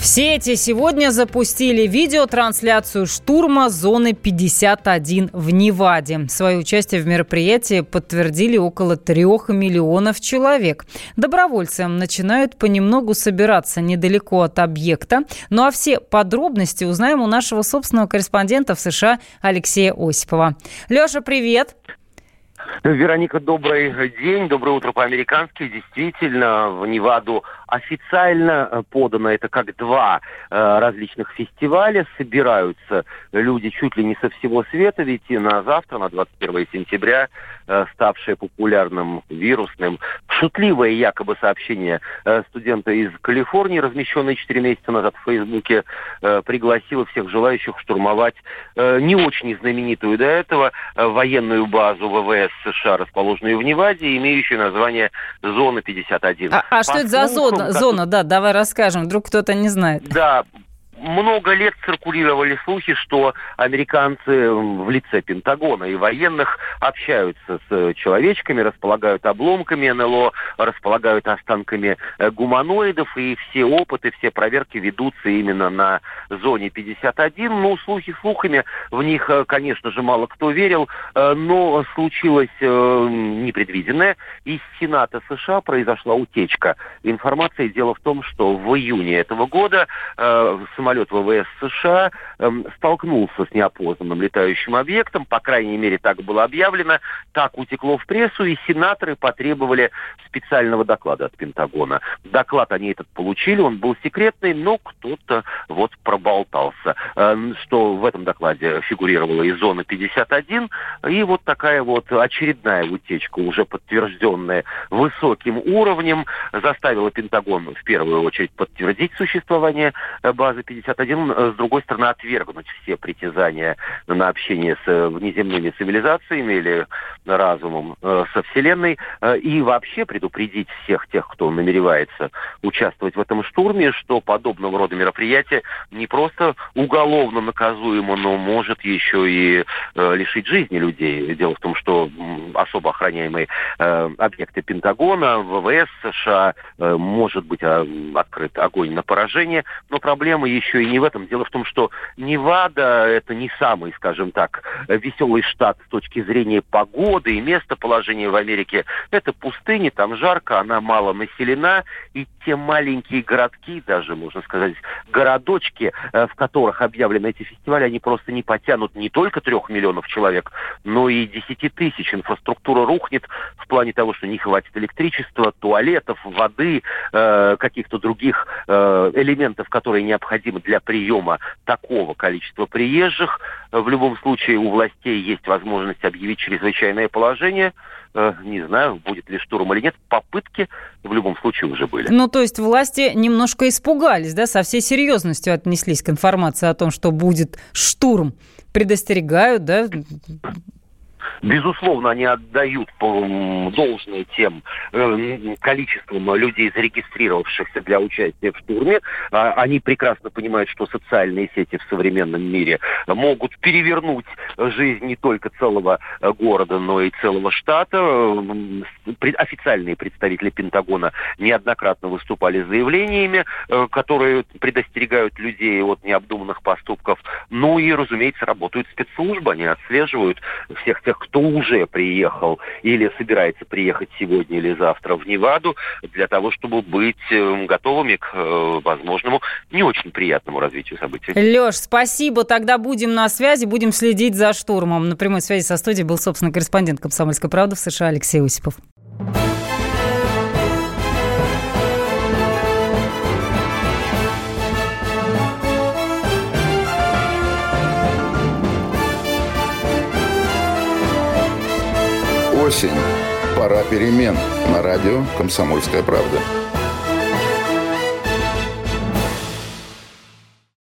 В сети сегодня запустили видеотрансляцию штурма зоны 51 в Неваде. Свое участие в мероприятии подтвердили около трех миллионов человек. Добровольцы начинают понемногу собираться недалеко от объекта. Ну а все подробности узнаем у нашего собственного корреспондента в США Алексея Осипова. Леша, привет! Вероника, добрый день, доброе утро по-американски. Действительно, в Неваду официально э, подано это как два э, различных фестиваля. Собираются люди чуть ли не со всего света, ведь и на завтра, на 21 сентября, э, ставшее популярным вирусным, шутливое якобы сообщение э, студента из Калифорнии, размещенное 4 месяца назад в Фейсбуке, э, пригласило всех желающих штурмовать э, не очень знаменитую до этого военную базу ВВС США, расположенную в Неваде, имеющую название «Зона 51». А, а что это за? Зона, зона, да, давай расскажем, вдруг кто-то не знает. Да, много лет циркулировали слухи, что американцы в лице Пентагона и военных общаются с человечками, располагают обломками НЛО, располагают останками э, гуманоидов, и все опыты, все проверки ведутся именно на зоне 51. Ну, слухи слухами, в них, э, конечно же, мало кто верил, э, но случилось непредвиденное. Из Сената США произошла утечка информации. Дело в том, что в июне этого года самолет самолет ВВС США эм, столкнулся с неопознанным летающим объектом, по крайней мере, так было объявлено, так утекло в прессу, и сенаторы потребовали специального доклада от Пентагона. Доклад они этот получили, он был секретный, но кто-то вот проболтался, э, что в этом докладе фигурировала и зона 51, и вот такая вот очередная утечка, уже подтвержденная высоким уровнем, заставила Пентагон в первую очередь подтвердить существование э, базы 51, 51, э, с другой стороны, отвергнуть все притязания на общение с э, внеземными цивилизациями или разумом э, со Вселенной, и вообще предупредить всех тех, кто намеревается участвовать в этом штурме, что подобного рода мероприятие не просто уголовно наказуемо, но может еще и лишить жизни людей. Дело в том, что особо охраняемые объекты Пентагона, ВВС США, может быть открыт огонь на поражение, но проблема еще еще и не в этом. Дело в том, что Невада – это не самый, скажем так, веселый штат с точки зрения погоды и местоположения в Америке. Это пустыня, там жарко, она мало населена, и те маленькие городки, даже, можно сказать, городочки, э, в которых объявлены эти фестивали, они просто не потянут не только трех миллионов человек, но и десяти тысяч. Инфраструктура рухнет в плане того, что не хватит электричества, туалетов, воды, э, каких-то других э, элементов, которые необходимы для приема такого количества приезжих. В любом случае у властей есть возможность объявить чрезвычайное положение. Э, не знаю, будет ли штурм или нет. Попытки в любом случае уже были. Ну, то есть власти немножко испугались, да, со всей серьезностью отнеслись к информации о том, что будет штурм. Предостерегают, да, Безусловно, они отдают должное тем э, количеством людей, зарегистрировавшихся для участия в штурме. А, они прекрасно понимают, что социальные сети в современном мире могут перевернуть жизнь не только целого э, города, но и целого штата. Официальные представители Пентагона неоднократно выступали с заявлениями, э, которые предостерегают людей от необдуманных поступков. Ну и, разумеется, работают спецслужбы, они отслеживают всех кто уже приехал или собирается приехать сегодня или завтра в Неваду для того, чтобы быть эм, готовыми к э, возможному не очень приятному развитию событий. Леш, спасибо. Тогда будем на связи, будем следить за штурмом. На прямой связи со студией был, собственно, корреспондент «Комсомольской правды» в США Алексей Осипов. Осень. Пора перемен. На радио «Комсомольская правда».